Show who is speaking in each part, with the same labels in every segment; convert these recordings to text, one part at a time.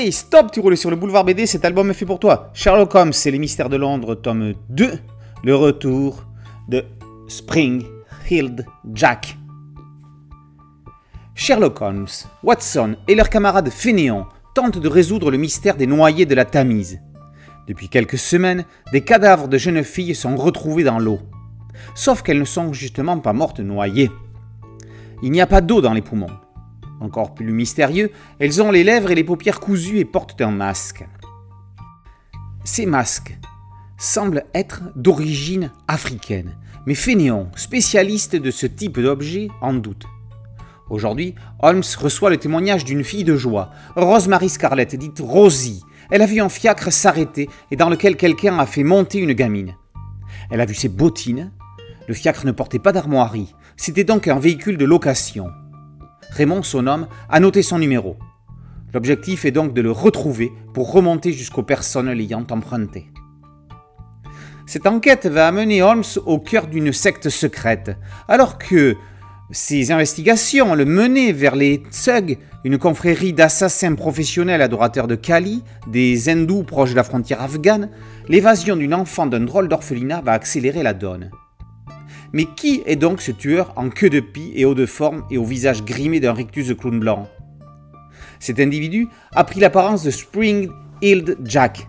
Speaker 1: Hey, stop, tu roules sur le boulevard BD, cet album est fait pour toi. Sherlock Holmes et les mystères de Londres, tome 2, le retour de Spring-Hild Jack. Sherlock Holmes, Watson et leurs camarades fainéants tentent de résoudre le mystère des noyés de la Tamise. Depuis quelques semaines, des cadavres de jeunes filles sont retrouvés dans l'eau. Sauf qu'elles ne sont justement pas mortes noyées. Il n'y a pas d'eau dans les poumons. Encore plus mystérieux, elles ont les lèvres et les paupières cousues et portent un masque. Ces masques semblent être d'origine africaine, mais Fénéon, spécialiste de ce type d'objet, en doute. Aujourd'hui, Holmes reçoit le témoignage d'une fille de joie, Rosemary Scarlett, dite Rosie. Elle a vu un fiacre s'arrêter et dans lequel quelqu'un a fait monter une gamine. Elle a vu ses bottines. Le fiacre ne portait pas d'armoirie. C'était donc un véhicule de location. Raymond, son homme, a noté son numéro. L'objectif est donc de le retrouver pour remonter jusqu'aux personnes l'ayant emprunté. Cette enquête va amener Holmes au cœur d'une secte secrète, alors que ces investigations le menaient vers les Thugs, une confrérie d'assassins professionnels adorateurs de Kali, des hindous proches de la frontière afghane. L'évasion d'une enfant d'un drôle d'orphelinat va accélérer la donne. Mais qui est donc ce tueur en queue de pie et haut de forme et au visage grimé d'un rictus de clown blanc? Cet individu a pris l'apparence de Spring-Hild Jack,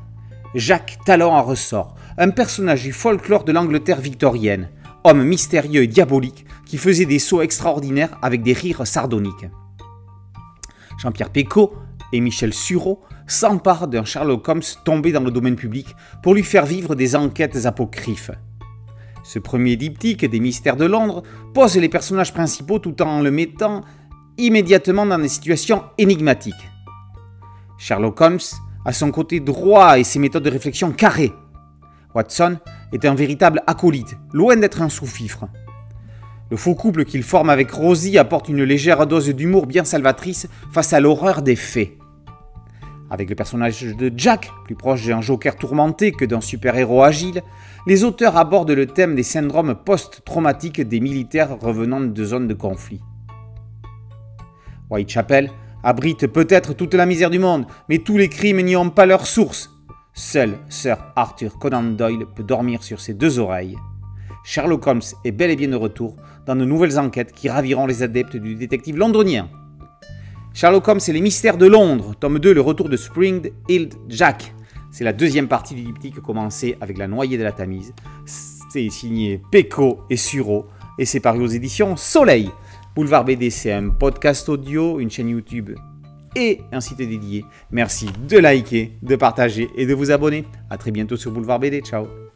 Speaker 1: Jacques Talon en ressort, un personnage du folklore de l'Angleterre victorienne, homme mystérieux et diabolique qui faisait des sauts extraordinaires avec des rires sardoniques. Jean-Pierre Pécaud et Michel Sureau s'emparent d'un Sherlock Holmes tombé dans le domaine public pour lui faire vivre des enquêtes apocryphes. Ce premier diptyque des mystères de Londres pose les personnages principaux tout en le mettant immédiatement dans des situations énigmatiques. Sherlock Holmes a son côté droit et ses méthodes de réflexion carrées. Watson est un véritable acolyte, loin d'être un sous-fifre. Le faux couple qu'il forme avec Rosie apporte une légère dose d'humour bien salvatrice face à l'horreur des faits. Avec le personnage de Jack, plus proche d'un joker tourmenté que d'un super-héros agile, les auteurs abordent le thème des syndromes post-traumatiques des militaires revenant de zones de conflit. Whitechapel abrite peut-être toute la misère du monde, mais tous les crimes n'y ont pas leur source. Seul Sir Arthur Conan Doyle peut dormir sur ses deux oreilles. Sherlock Holmes est bel et bien de retour dans de nouvelles enquêtes qui raviront les adeptes du détective londonien. Sherlock Holmes et les mystères de Londres, tome 2, le retour de Spring Hild Jack. C'est la deuxième partie du diptyque commencé avec La noyée de la Tamise. C'est signé Peco et Suro et c'est paru aux éditions Soleil. Boulevard BD, c'est un podcast audio, une chaîne YouTube et un site dédié. Merci de liker, de partager et de vous abonner. A très bientôt sur Boulevard BD. Ciao